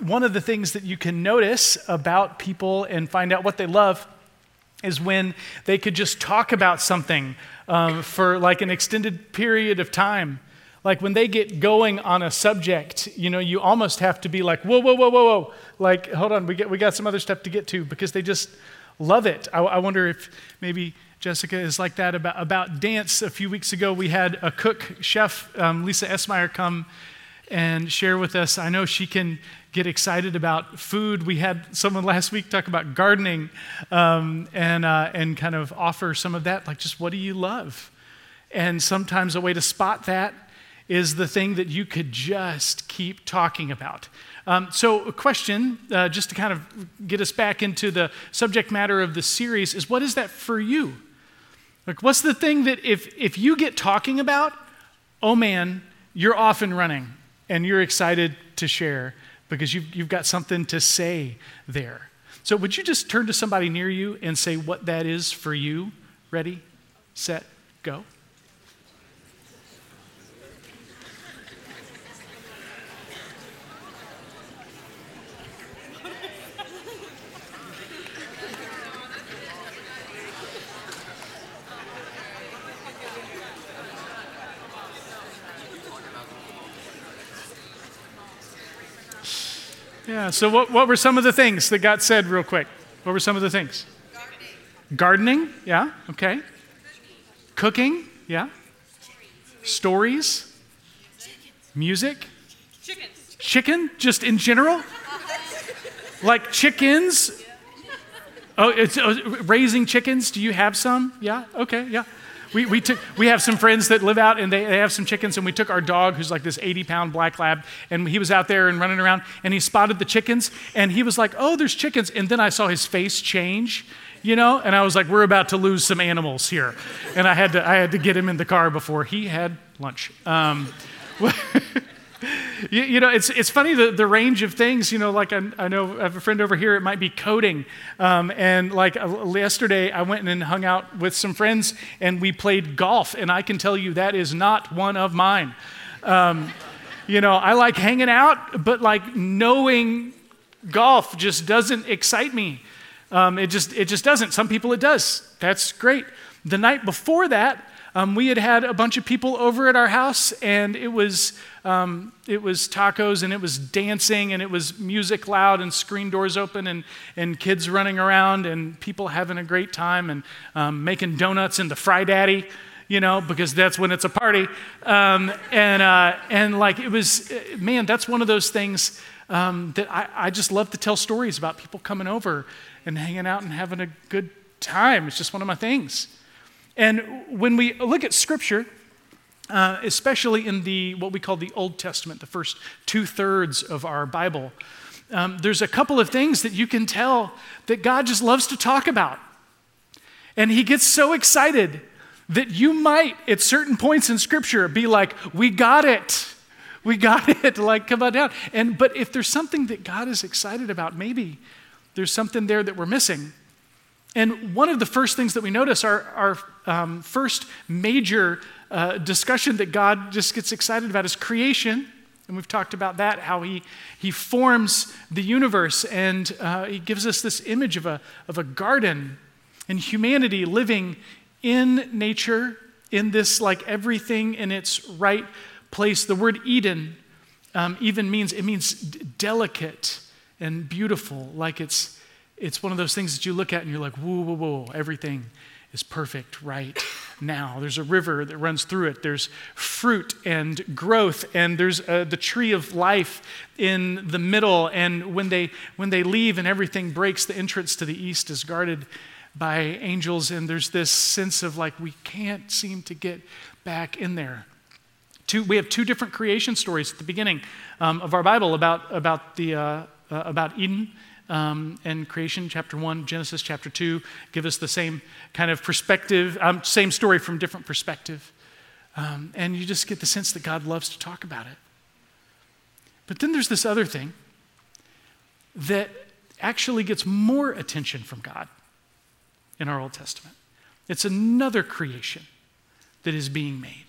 one of the things that you can notice about people and find out what they love is when they could just talk about something um, for like an extended period of time. Like when they get going on a subject, you know, you almost have to be like, whoa, whoa, whoa, whoa, whoa. Like, hold on, we, get, we got some other stuff to get to because they just love it. I, I wonder if maybe Jessica is like that about, about dance. A few weeks ago, we had a cook, chef um, Lisa Esmeyer, come and share with us. I know she can get excited about food. We had someone last week talk about gardening um, and, uh, and kind of offer some of that, like just what do you love? And sometimes a way to spot that is the thing that you could just keep talking about. Um, so, a question, uh, just to kind of get us back into the subject matter of the series, is what is that for you? Like, what's the thing that if, if you get talking about, oh man, you're off and running and you're excited to share because you've, you've got something to say there. So, would you just turn to somebody near you and say what that is for you? Ready, set, go. Yeah, so what, what were some of the things that got said real quick? What were some of the things? Gardening. Gardening, yeah, okay. Cooking, Cooking yeah. Stories. Music. Chickens. Chicken, just in general? like chickens? Oh, it's uh, raising chickens. Do you have some? Yeah, okay, yeah. We, we, took, we have some friends that live out and they, they have some chickens, and we took our dog, who's like this 80 pound black lab, and he was out there and running around, and he spotted the chickens, and he was like, Oh, there's chickens. And then I saw his face change, you know, and I was like, We're about to lose some animals here. And I had to, I had to get him in the car before he had lunch. Um, you, you, know, it's, it's funny the, the range of things, you know, like I, I know I have a friend over here, it might be coding. Um, and like uh, yesterday, I went and hung out with some friends and we played golf. And I can tell you that is not one of mine. Um, you know, I like hanging out, but like knowing golf just doesn't excite me. Um, it, just, it just doesn't. Some people it does. That's great. The night before that, um, we had had a bunch of people over at our house, and it was, um, it was tacos, and it was dancing, and it was music loud, and screen doors open, and, and kids running around, and people having a great time, and um, making donuts in the Fry Daddy you know, because that's when it's a party. Um, and, uh, and like it was, man, that's one of those things um, that I, I just love to tell stories about people coming over and hanging out and having a good time. It's just one of my things. And when we look at Scripture, uh, especially in the what we call the Old Testament, the first two thirds of our Bible, um, there's a couple of things that you can tell that God just loves to talk about. And He gets so excited that you might, at certain points in Scripture, be like, We got it. We got it. Like, come on down. And, but if there's something that God is excited about, maybe there's something there that we're missing. And one of the first things that we notice, our, our um, first major uh, discussion that God just gets excited about is creation. And we've talked about that, how he, he forms the universe and uh, he gives us this image of a, of a garden and humanity living in nature, in this like everything in its right place. The word Eden um, even means, it means delicate and beautiful, like it's it's one of those things that you look at and you're like, whoa, whoa, whoa, everything is perfect right now. There's a river that runs through it. There's fruit and growth, and there's uh, the tree of life in the middle. And when they when they leave and everything breaks, the entrance to the east is guarded by angels, and there's this sense of like we can't seem to get back in there. Two, we have two different creation stories at the beginning um, of our Bible about about the uh, uh, about Eden um, and creation, chapter 1, Genesis chapter 2, give us the same kind of perspective, um, same story from different perspective. Um, and you just get the sense that God loves to talk about it. But then there's this other thing that actually gets more attention from God in our Old Testament. It's another creation that is being made.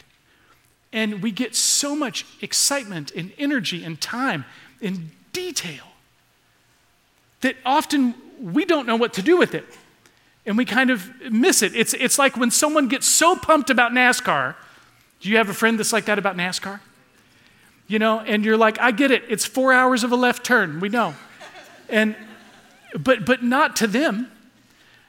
And we get so much excitement and energy and time and detail that often we don't know what to do with it. And we kind of miss it. It's, it's like when someone gets so pumped about NASCAR. Do you have a friend that's like that about NASCAR? You know, and you're like, I get it. It's four hours of a left turn. We know. And, but, but not to them.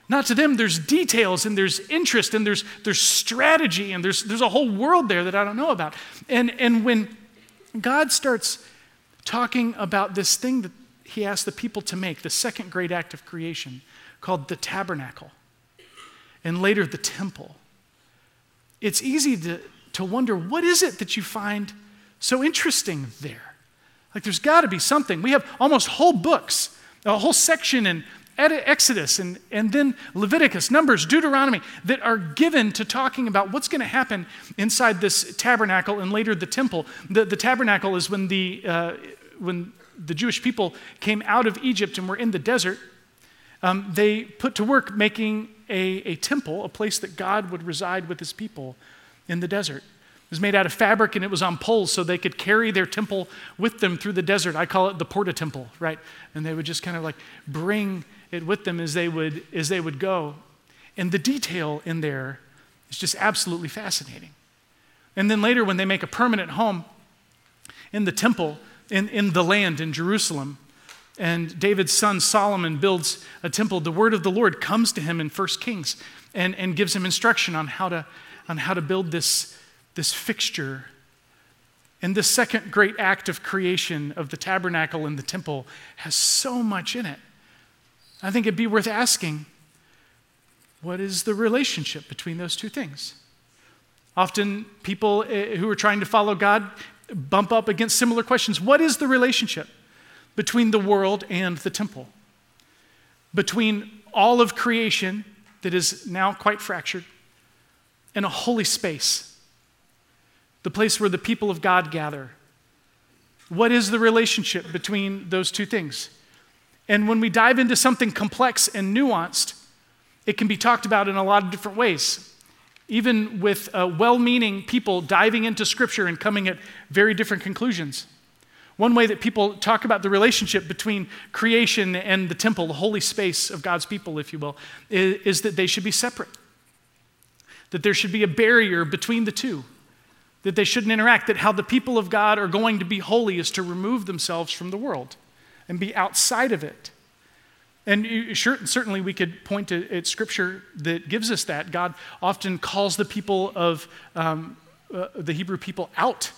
Not to them. There's details and there's interest and there's, there's strategy and there's, there's a whole world there that I don't know about. And, and when God starts talking about this thing that he asked the people to make, the second great act of creation, called the tabernacle, and later the temple, it's easy to, to wonder what is it that you find so interesting there? Like, there's got to be something. We have almost whole books, a whole section in Exodus and, and then Leviticus, Numbers, Deuteronomy that are given to talking about what's going to happen inside this tabernacle and later the temple. The, the tabernacle is when the, uh, when the Jewish people came out of Egypt and were in the desert. Um, they put to work making a, a temple, a place that God would reside with his people in the desert. It was made out of fabric and it was on poles so they could carry their temple with them through the desert. I call it the porta temple, right? And they would just kind of like bring it with them as they would as they would go. And the detail in there is just absolutely fascinating. And then later when they make a permanent home in the temple in, in the land in Jerusalem, and David's son Solomon builds a temple, the word of the Lord comes to him in 1 Kings and, and gives him instruction on how to, on how to build this this fixture. And the second great act of creation of the tabernacle and the temple has so much in it. I think it'd be worth asking what is the relationship between those two things? Often, people eh, who are trying to follow God bump up against similar questions. What is the relationship between the world and the temple? Between all of creation that is now quite fractured and a holy space the place where the people of God gather. What is the relationship between those two things? And when we dive into something complex and nuanced, it can be talked about in a lot of different ways. Even with uh, well meaning people diving into Scripture and coming at very different conclusions. One way that people talk about the relationship between creation and the temple, the holy space of God's people, if you will, is, is that they should be separate. That there should be a barrier between the two that they shouldn't interact, that how the people of God are going to be holy is to remove themselves from the world and be outside of it. And sure, certainly we could point to at scripture that gives us that. God often calls the people of um, uh, the Hebrew people out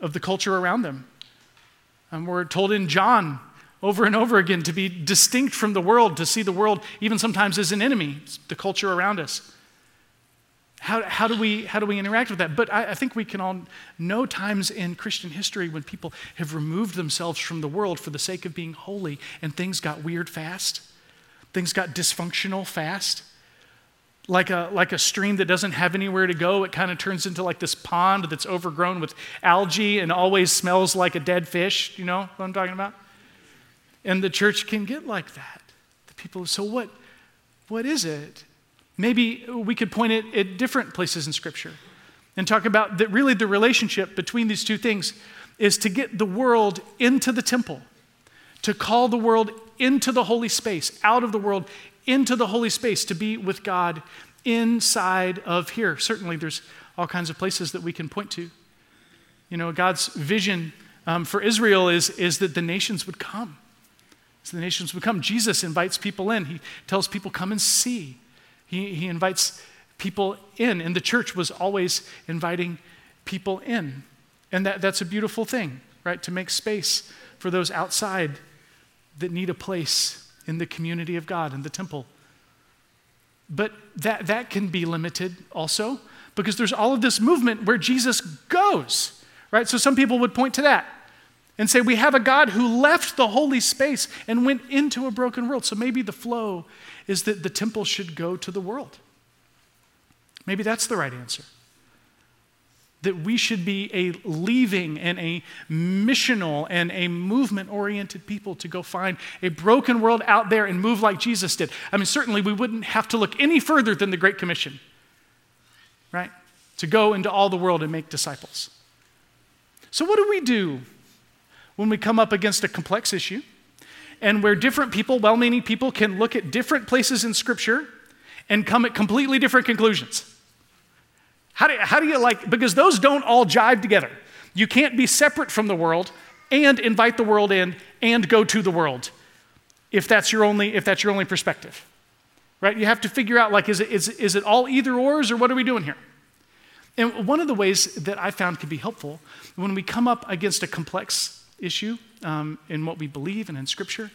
of the culture around them. And we're told in John over and over again to be distinct from the world, to see the world even sometimes as an enemy, the culture around us. How, how, do we, how do we interact with that? But I, I think we can all know times in Christian history when people have removed themselves from the world for the sake of being holy and things got weird fast. Things got dysfunctional fast. Like a, like a stream that doesn't have anywhere to go, it kind of turns into like this pond that's overgrown with algae and always smells like a dead fish. You know what I'm talking about? And the church can get like that. The people, so what, what is it? Maybe we could point it at different places in Scripture and talk about that really the relationship between these two things is to get the world into the temple, to call the world into the holy space, out of the world into the holy space, to be with God inside of here. Certainly, there's all kinds of places that we can point to. You know, God's vision um, for Israel is, is that the nations would come. So the nations would come. Jesus invites people in. He tells people, come and see. He, he invites people in, and the church was always inviting people in. And that, that's a beautiful thing, right? To make space for those outside that need a place in the community of God, in the temple. But that, that can be limited also because there's all of this movement where Jesus goes, right? So some people would point to that and say, We have a God who left the holy space and went into a broken world. So maybe the flow is that the temple should go to the world. Maybe that's the right answer. That we should be a leaving and a missional and a movement oriented people to go find a broken world out there and move like Jesus did. I mean, certainly we wouldn't have to look any further than the Great Commission, right? To go into all the world and make disciples. So, what do we do when we come up against a complex issue? and where different people, well meaning people, can look at different places in Scripture and come at completely different conclusions. How do, how do you like, because those don't all jive together. You can't be separate from the world and invite the world in and go to the world if that's your only, if that's your only perspective. Right? You have to figure out like, is it, is, is it all either ors or what are we doing here? And one of the ways that I found can be helpful when we come up against a complex issue um, in what we believe and in Scripture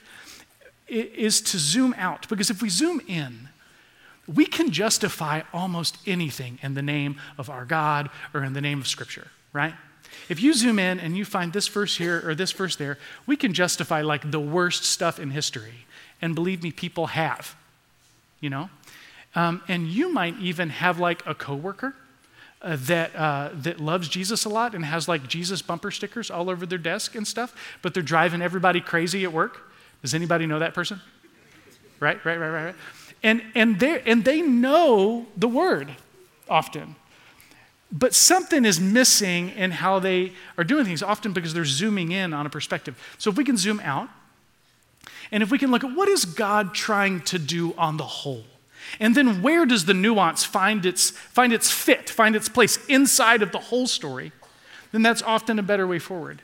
is to zoom out. Because if we zoom in, we can justify almost anything in the name of our God or in the name of Scripture, right? If you zoom in and you find this verse here or this verse there, we can justify like the worst stuff in history. And believe me, people have, you know? Um, and you might even have like a coworker uh, that, uh, that loves Jesus a lot and has like Jesus bumper stickers all over their desk and stuff, but they're driving everybody crazy at work. Does anybody know that person? Right, right, right, right, right. And, and, and they know the word often. But something is missing in how they are doing things, often because they're zooming in on a perspective. So if we can zoom out, and if we can look at what is God trying to do on the whole, and then where does the nuance find its, find its fit, find its place inside of the whole story, then that's often a better way forward.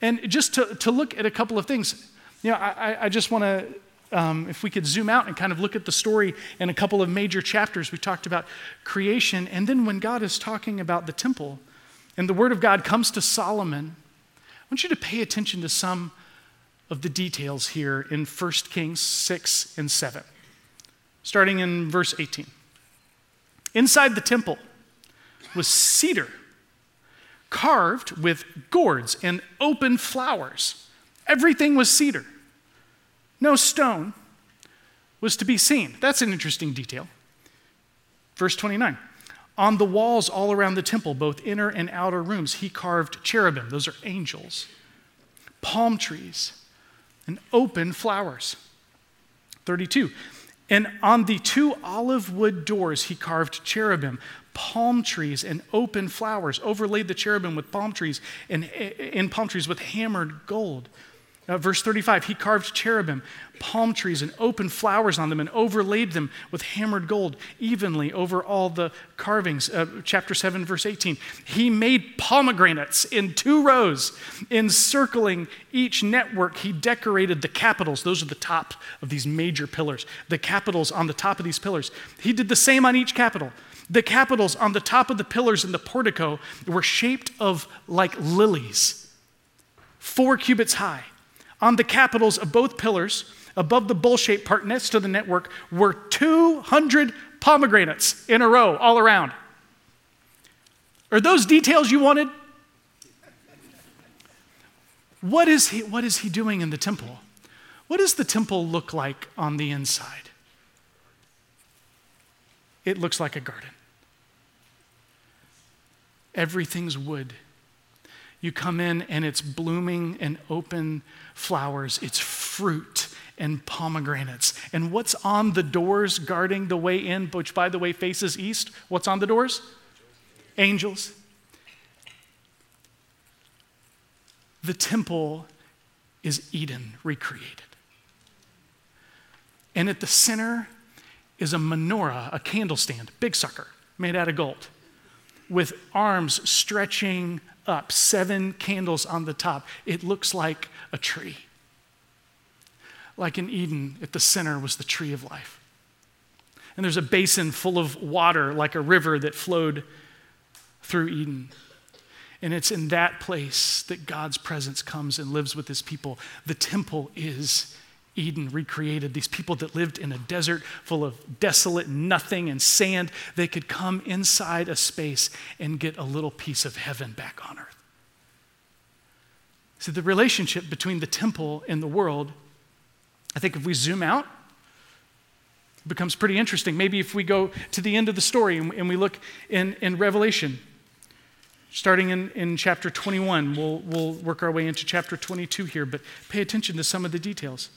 And just to, to look at a couple of things, you know, I, I just want to um, if we could zoom out and kind of look at the story in a couple of major chapters, we talked about creation. And then when God is talking about the temple and the word of God comes to Solomon, I want you to pay attention to some of the details here in 1 Kings 6 and 7, starting in verse 18. Inside the temple was cedar carved with gourds and open flowers. Everything was cedar. No stone was to be seen. That's an interesting detail. Verse 29 On the walls all around the temple, both inner and outer rooms, he carved cherubim, those are angels, palm trees, and open flowers. 32 And on the two olive wood doors, he carved cherubim, palm trees, and open flowers, overlaid the cherubim with palm trees and eh, eh, in palm trees with hammered gold. Uh, verse 35, he carved cherubim, palm trees, and open flowers on them and overlaid them with hammered gold evenly over all the carvings. Uh, chapter 7, verse 18, he made pomegranates in two rows. Encircling each network, he decorated the capitals. Those are the top of these major pillars. The capitals on the top of these pillars. He did the same on each capital. The capitals on the top of the pillars in the portico were shaped of like lilies, four cubits high. On the capitals of both pillars, above the bowl shaped part next to the network, were 200 pomegranates in a row all around. Are those details you wanted? What is he, what is he doing in the temple? What does the temple look like on the inside? It looks like a garden. Everything's wood. You come in and it's blooming and open flowers, it's fruit and pomegranates. And what's on the doors guarding the way in, which by the way faces east? What's on the doors? Angels. The temple is Eden recreated. And at the center is a menorah, a candle stand, big sucker, made out of gold, with arms stretching up, seven candles on the top. It looks like a tree. Like in Eden, at the center was the tree of life. And there's a basin full of water, like a river that flowed through Eden. And it's in that place that God's presence comes and lives with his people. The temple is Eden recreated. These people that lived in a desert full of desolate nothing and sand, they could come inside a space and get a little piece of heaven back on earth. So, the relationship between the temple and the world, I think if we zoom out, becomes pretty interesting. Maybe if we go to the end of the story and, and we look in, in Revelation, starting in, in chapter 21, we'll, we'll work our way into chapter 22 here, but pay attention to some of the details.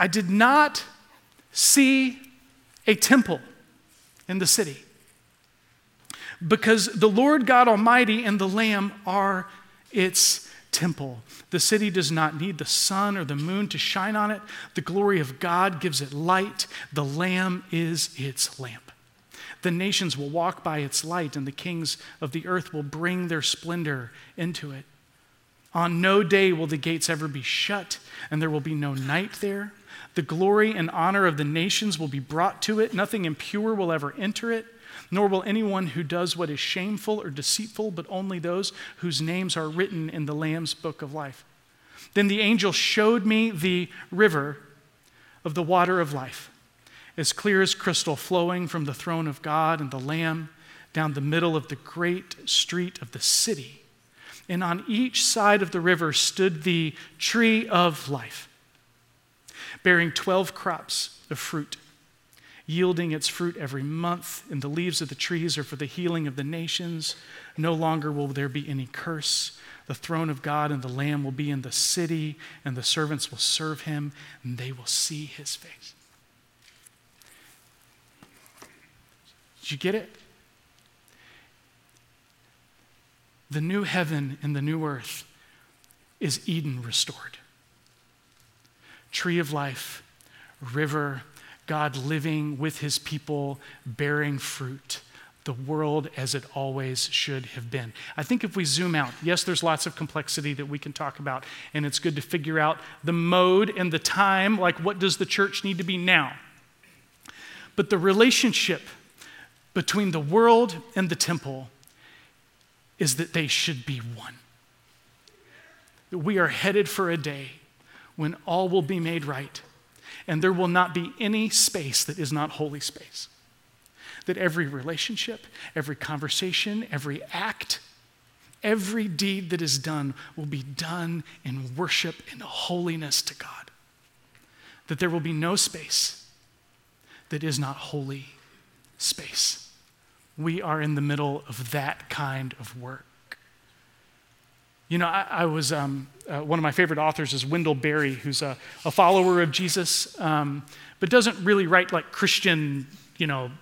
I did not see a temple in the city because the Lord God Almighty and the Lamb are its temple. The city does not need the sun or the moon to shine on it. The glory of God gives it light. The Lamb is its lamp. The nations will walk by its light, and the kings of the earth will bring their splendor into it. On no day will the gates ever be shut, and there will be no night there. The glory and honor of the nations will be brought to it. Nothing impure will ever enter it nor will anyone who does what is shameful or deceitful, but only those whose names are written in the Lamb's book of life. Then the angel showed me the river of the water of life, as clear as crystal, flowing from the throne of God and the Lamb down the middle of the great street of the city. And on each side of the river stood the tree of life, bearing 12 crops of fruit yielding its fruit every month, and the leaves of the trees are for the healing of the nations. No longer will there be any curse. The throne of God and the Lamb will be in the city, and the servants will serve him, and they will see his face. Did you get it? The new heaven and the new earth is Eden restored. Tree of life, river God living with his people, bearing fruit, the world as it always should have been. I think if we zoom out, yes, there's lots of complexity that we can talk about, and it's good to figure out the mode and the time, like what does the church need to be now? But the relationship between the world and the temple is that they should be one. That we are headed for a day when all will be made right and there will not be any space that is not holy space. That every relationship, every conversation, every act, every deed that is done will be done in worship and holiness to God. That there will be no space that is not holy space. We are in the middle of that kind of work. You know, I, I was, um, uh, one of my favorite authors is Wendell Berry, who's a, a follower of Jesus, um, but doesn't really write like Christian, you know,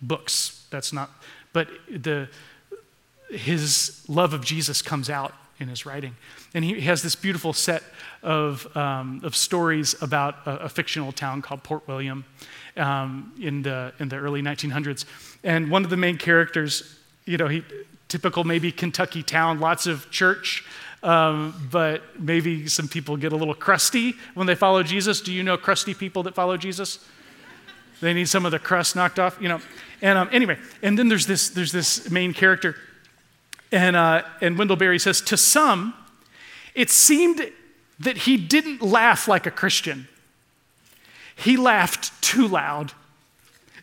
books. That's not, but the, his love of Jesus comes out in his writing. And he has this beautiful set of, um, of stories about a, a, fictional town called Port William um, in, the, in the early 1900s. And one of the main characters, you know, he, typical maybe Kentucky town, lots of church, um, but maybe some people get a little crusty when they follow Jesus. Do you know crusty people that follow Jesus? They need some of the crust knocked off, you know. And um, anyway, and then there's this there's this main character, and uh, and Wendell Berry says to some, it seemed that he didn't laugh like a Christian. He laughed too loud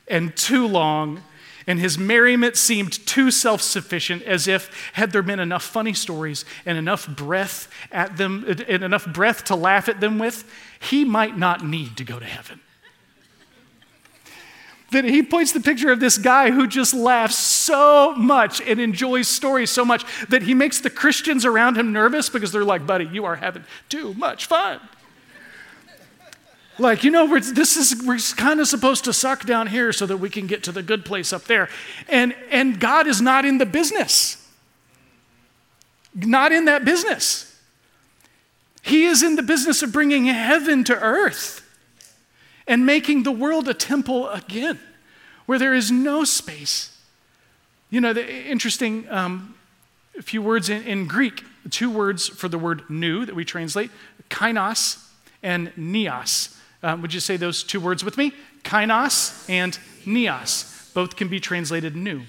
and too long and his merriment seemed too self sufficient, as if, had there been enough funny stories and enough breath at them, and enough breath to laugh at them with, he might not need to go to heaven. That he points the picture of this guy who just laughs so much and enjoys stories so much that he makes the Christians around him nervous because they're like, buddy, you are having too much fun. Like, you know, we're, this is, we're kind of supposed to suck down here so that we can get to the good place up there. And, and God is not in the business, not in that business. He is in the business of bringing heaven to earth and making the world a temple again where there is no space. You know, the interesting um, few words in, in Greek, two words for the word new that we translate kainos and neos. Um, would you say those two words with me? Kainos and neos. Both can be translated new.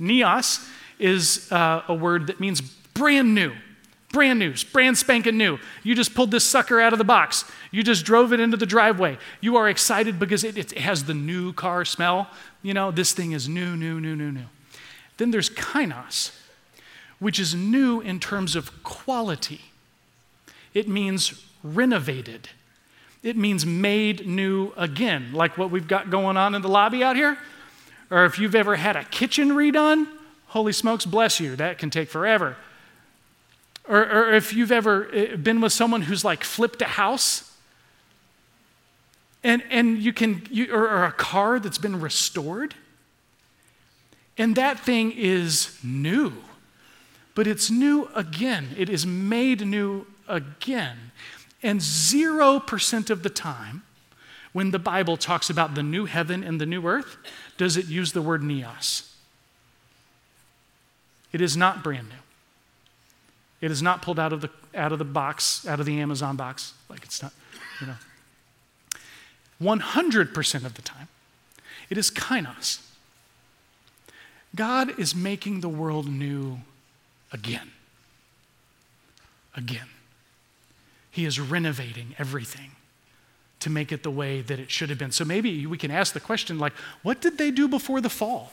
Neos is uh, a word that means brand new. Brand new, brand spanking new. You just pulled this sucker out of the box. You just drove it into the driveway. You are excited because it, it has the new car smell. You know, this thing is new, new, new, new, new. Then there's kainos, which is new in terms of quality. It means renovated. It means made new again, like what we've got going on in the lobby out here. Or if you've ever had a kitchen redone, holy smokes, bless you, that can take forever. Or, or if you've ever eh, been with someone who's like flipped a house, and, and you can, you, or, or a car that's been restored, and that thing is new. but it's new again. It is made new again. And 0% of the time, when the Bible talks about the new heaven and the new earth, does it use the word neos. It is not brand new. It is not pulled out of the, out of the box, out of the Amazon box. Like it's not, you know. 100% of the time, it is kainos. God is making the world new again. Again. He is renovating everything to make it the way that it should have been. So maybe we can ask the question like, what did they do before the fall?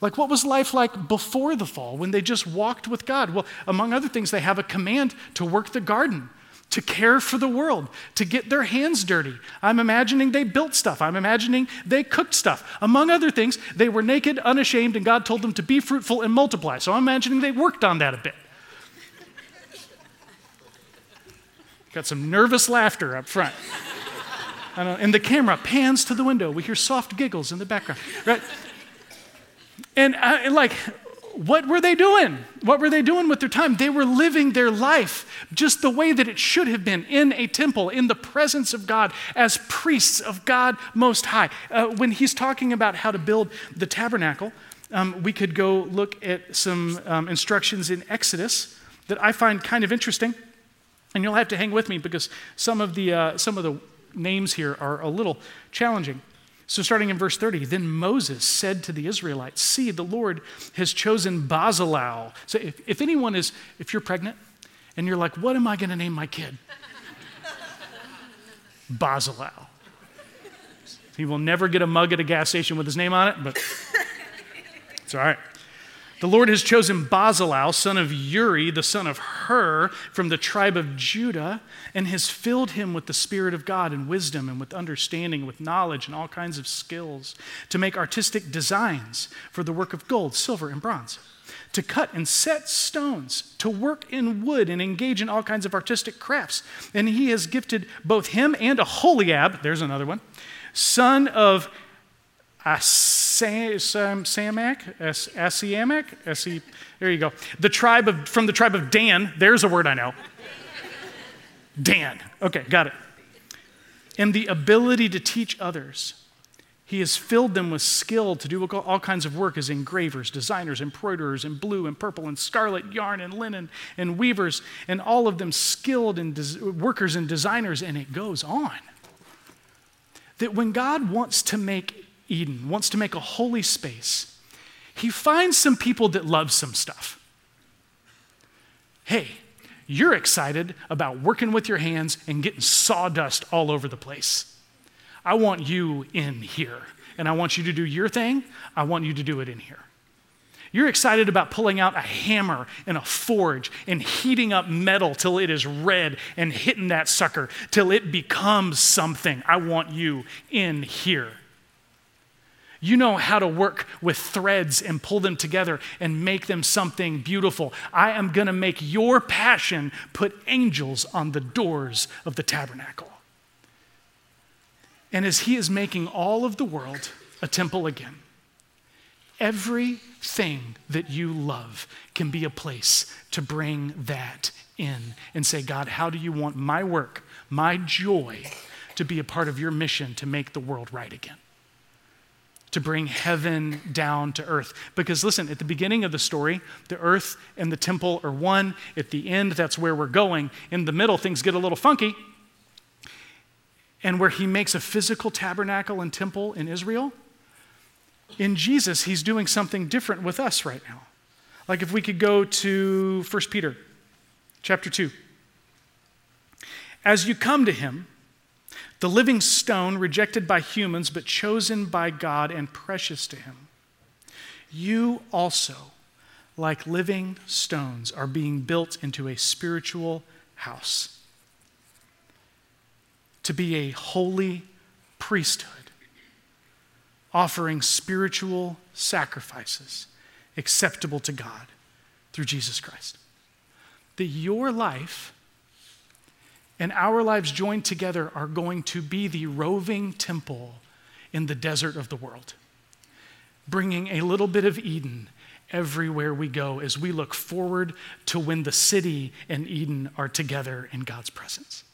Like, what was life like before the fall when they just walked with God? Well, among other things, they have a command to work the garden, to care for the world, to get their hands dirty. I'm imagining they built stuff. I'm imagining they cooked stuff. Among other things, they were naked, unashamed, and God told them to be fruitful and multiply. So I'm imagining they worked on that a bit. Got some nervous laughter up front. And the camera pans to the window. We hear soft giggles in the background, right? And, uh, and like, what were they doing? What were they doing with their time? They were living their life just the way that it should have been in a temple, in the presence of God, as priests of God Most High. Uh, when he's talking about how to build the tabernacle, um, we could go look at some um, instructions in Exodus that I find kind of interesting. And you'll have to hang with me because some of the, uh, some of the names here are a little challenging. So, starting in verse 30, then Moses said to the Israelites, See, the Lord has chosen Bezalel. So, if, if anyone is, if you're pregnant and you're like, What am I going to name my kid? Bezalel. He will never get a mug at a gas station with his name on it, but it's all right. The Lord has chosen Bezalel, son of Uri, the son of Hur, from the tribe of Judah, and has filled him with the Spirit of God and wisdom and with understanding, with knowledge and all kinds of skills, to make artistic designs for the work of gold, silver, and bronze, to cut and set stones, to work in wood and engage in all kinds of artistic crafts. And he has gifted both him and Aholiab, there's another one, son of Asamak, Asiamak, there you go. The tribe of, from the tribe of Dan, there's a word I know. Dan. Okay, got it. And the ability to teach others. He has filled them with skill to do all kinds of work as engravers, designers, embroiderers in blue and purple and scarlet yarn and linen and weavers, and all of them skilled and des- workers and designers, and it goes on. That when God wants to make Eden, wants to make a holy space, he finds some people that love some stuff. Hey, you're excited about working with your hands and getting sawdust all over the place. I want you in here, and I want you to do your thing. I want you to do it in here. You're excited about pulling out a hammer and a forge and heating up metal till it is red and hitting that sucker till it becomes something. I want you in here. You know how to work with threads and pull them together and make them something beautiful. I am going to make your passion put angels on the doors of the tabernacle. And as he is making all of the world a temple again, everything that you love can be a place to bring that in and say, God, how do you want my work, my joy, to be a part of your mission to make the world right again? To bring heaven down to earth. Because listen, at the beginning of the story, the earth and the temple are one. At the end, that's where we're going. In the middle, things get a little funky. And where he makes a physical tabernacle and temple in Israel, in Jesus, he's doing something different with us right now. Like if we could go to 1 Peter chapter 2. As you come to him, the living stone rejected by humans, but chosen by God and precious to Him. You also, like living stones, are being built into a spiritual house to be a holy priesthood, offering spiritual sacrifices acceptable to God through Jesus Christ. That your life and our lives joined together are going to be the roving temple in the desert of the world, bringing a little bit of Eden everywhere we go as we look forward to when the city and Eden are together in God's presence.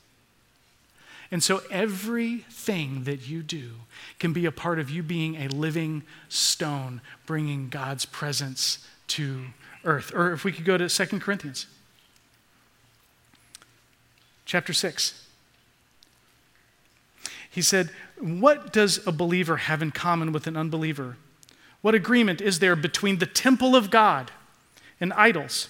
And so everything that you do can be a part of you being a living stone, bringing God's presence to earth. Or if we could go to 2 Corinthians chapter 6. He said, What does a believer have in common with an unbeliever? What agreement is there between the temple of God and idols?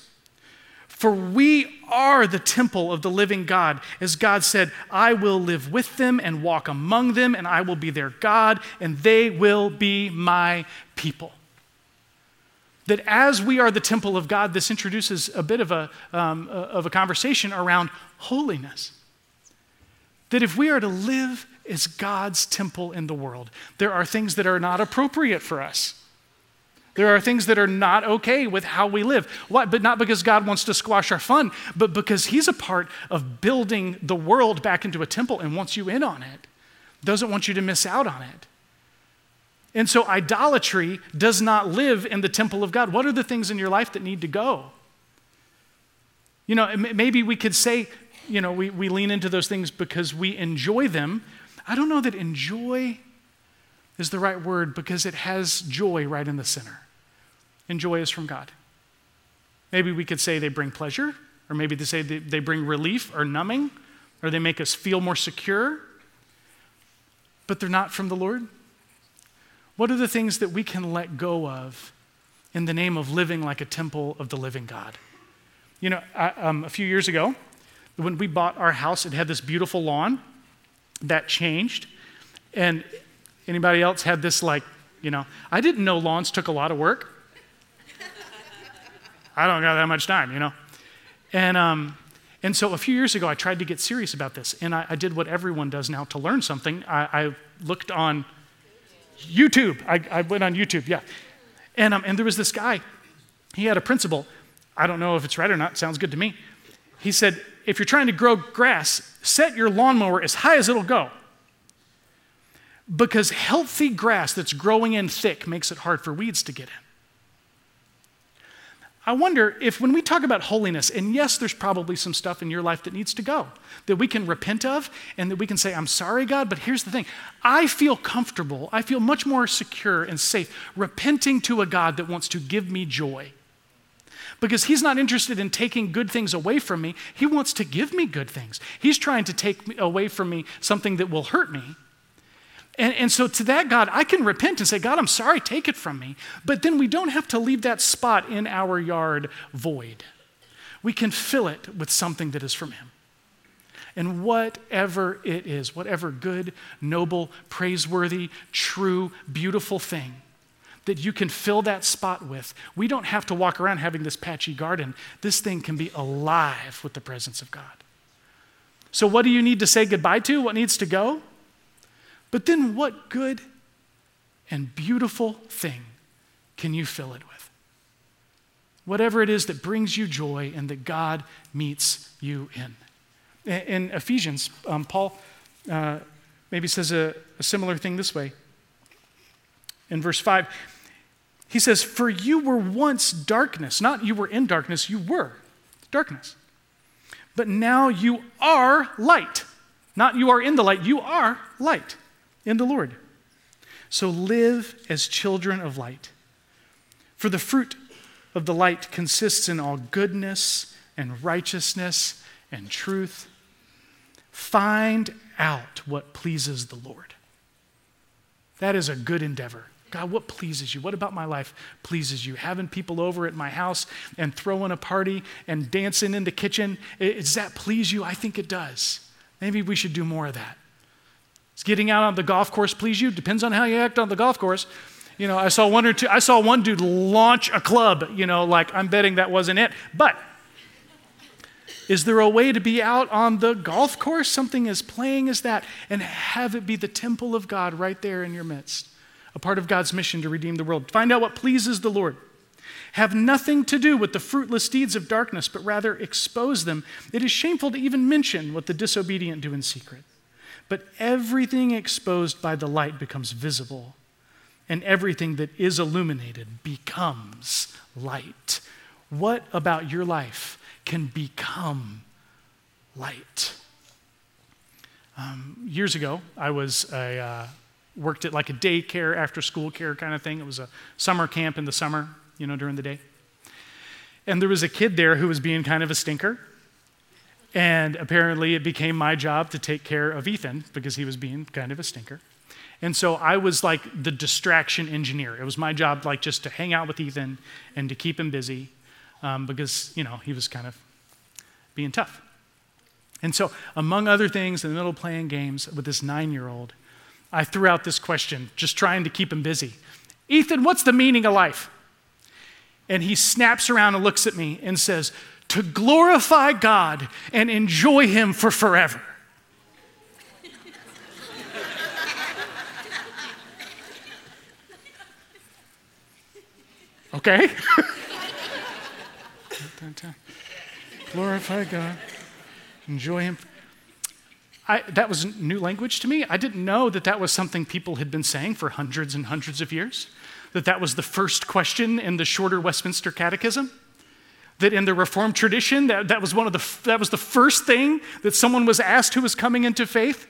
For we are the temple of the living God. As God said, I will live with them and walk among them, and I will be their God, and they will be my people. That as we are the temple of God, this introduces a bit of a, um, of a conversation around holiness. That if we are to live as God's temple in the world, there are things that are not appropriate for us. There are things that are not okay with how we live. Why? But not because God wants to squash our fun, but because He's a part of building the world back into a temple and wants you in on it. Doesn't want you to miss out on it. And so idolatry does not live in the temple of God. What are the things in your life that need to go? You know, maybe we could say, you know, we, we lean into those things because we enjoy them. I don't know that enjoy is the right word because it has joy right in the center and joy is from God. Maybe we could say they bring pleasure, or maybe they say they bring relief or numbing, or they make us feel more secure, but they're not from the Lord. What are the things that we can let go of in the name of living like a temple of the living God? You know, I, um, a few years ago, when we bought our house, it had this beautiful lawn that changed. And anybody else had this, like, you know, I didn't know lawns took a lot of work. I don't got that much time, you know? And, um, and so a few years ago, I tried to get serious about this. And I, I did what everyone does now to learn something. I, I looked on YouTube. I, I, went on YouTube, yeah. And, um, and there was this guy, he had a principle. I don't know if it's right or not, sounds good to me. He said, if you're trying to grow grass, set your lawnmower as high as it'll go. Because healthy grass that's growing in thick makes it hard for weeds to get in. I wonder if when we talk about holiness, and yes, there's probably some stuff in your life that needs to go, that we can repent of, and that we can say, I'm sorry, God, but here's the thing. I feel comfortable, I feel much more secure and safe repenting to a God that wants to give me joy. Because he's not interested in taking good things away from me, he wants to give me good things. He's trying to take away from me something that will hurt me. And, and so, to that God, I can repent and say, God, I'm sorry, take it from me. But then we don't have to leave that spot in our yard void. We can fill it with something that is from Him. And whatever it is, whatever good, noble, praiseworthy, true, beautiful thing that you can fill that spot with, we don't have to walk around having this patchy garden. This thing can be alive with the presence of God. So, what do you need to say goodbye to? What needs to go? But then, what good and beautiful thing can you fill it with? Whatever it is that brings you joy and that God meets you in. In Ephesians, um, Paul uh, maybe says a, a similar thing this way. In verse 5, he says, For you were once darkness, not you were in darkness, you were darkness. But now you are light. Not you are in the light, you are light in the Lord. So live as children of light. For the fruit of the light consists in all goodness and righteousness and truth. Find out what pleases the Lord. That is a good endeavor. God, what pleases you? What about my life pleases you? Having people over at my house and throwing a party and dancing in the kitchen, does that please you? I think it does. Maybe we should do more of that. Getting out on the golf course please you? Depends on how you act on the golf course. You know, I saw one or two, I saw one dude launch a club, you know, like I'm betting that wasn't it. But is there a way to be out on the golf course, something as playing as that, and have it be the temple of God right there in your midst? A part of God's mission to redeem the world. Find out what pleases the Lord. Have nothing to do with the fruitless deeds of darkness, but rather expose them. It is shameful to even mention what the disobedient do in secret. But everything exposed by the light becomes visible, and everything that is illuminated becomes light. What about your life can become light? Um, years ago, I was a, uh, worked at like a daycare, after school care kind of thing. It was a summer camp in the summer, you know, during the day. And there was a kid there who was being kind of a stinker. And apparently, it became my job to take care of Ethan because he was being kind of a stinker. And so I was like the distraction engineer. It was my job, like, just to hang out with Ethan and to keep him busy um, because, you know, he was kind of being tough. And so, among other things, in the middle of playing games with this nine year old, I threw out this question, just trying to keep him busy Ethan, what's the meaning of life? And he snaps around and looks at me and says, To glorify God and enjoy Him for forever. Okay? Glorify God, enjoy Him. I, that was new language to me. I didn't know that that was something people had been saying for hundreds and hundreds of years, that that was the first question in the shorter Westminster Catechism. That in the Reformed tradition, that, that, was one of the, that was the first thing that someone was asked who was coming into faith.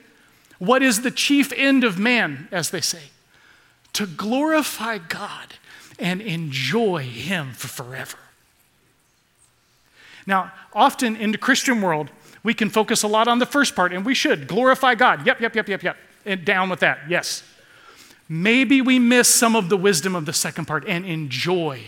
What is the chief end of man, as they say? To glorify God and enjoy Him for forever. Now, often in the Christian world, we can focus a lot on the first part, and we should glorify God. Yep, yep, yep, yep, yep. And down with that, yes. Maybe we miss some of the wisdom of the second part and enjoy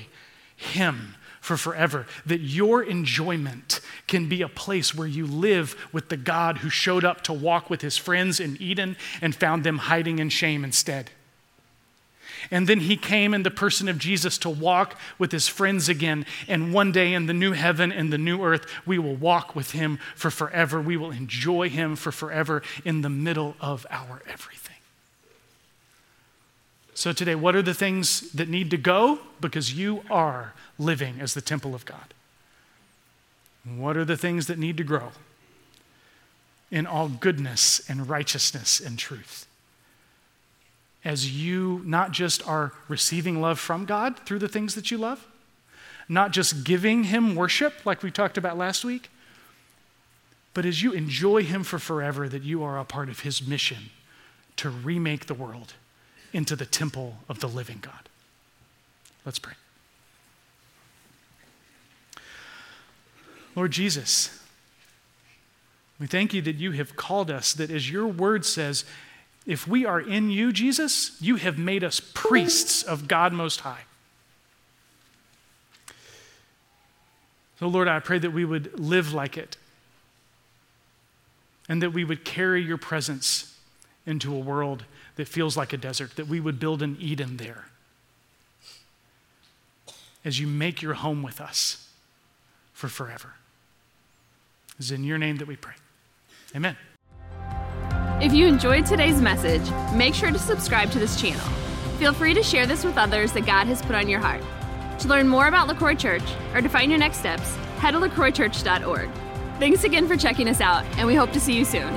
Him for forever. That your enjoyment can be a place where you live with the God who showed up to walk with his friends in Eden and found them hiding in shame instead. And then he came in the person of Jesus to walk with his friends again. And one day in the new heaven and the new earth, we will walk with him for forever. We will enjoy him for forever in the middle of our everything. So, today, what are the things that need to go? Because you are living as the temple of God. What are the things that need to grow? In all goodness and righteousness and truth as you not just are receiving love from God through the things that you love, not just giving Him worship like we talked about last week, but as you enjoy Him for forever, that you are a part of His mission to remake the world into the temple of the living God. Let's pray. Lord Jesus, we thank you that you have called us, that as your word says, if we are in you, Jesus, you have made us priests of God Most High. So, Lord, I pray that we would live like it and that we would carry your presence into a world that feels like a desert, that we would build an Eden there as you make your home with us for forever. It's in your name that we pray. Amen. If you enjoyed today's message, make sure to subscribe to this channel. Feel free to share this with others that God has put on your heart. To learn more about LaCroix Church or to find your next steps, head to lacroixchurch.org. Thanks again for checking us out, and we hope to see you soon.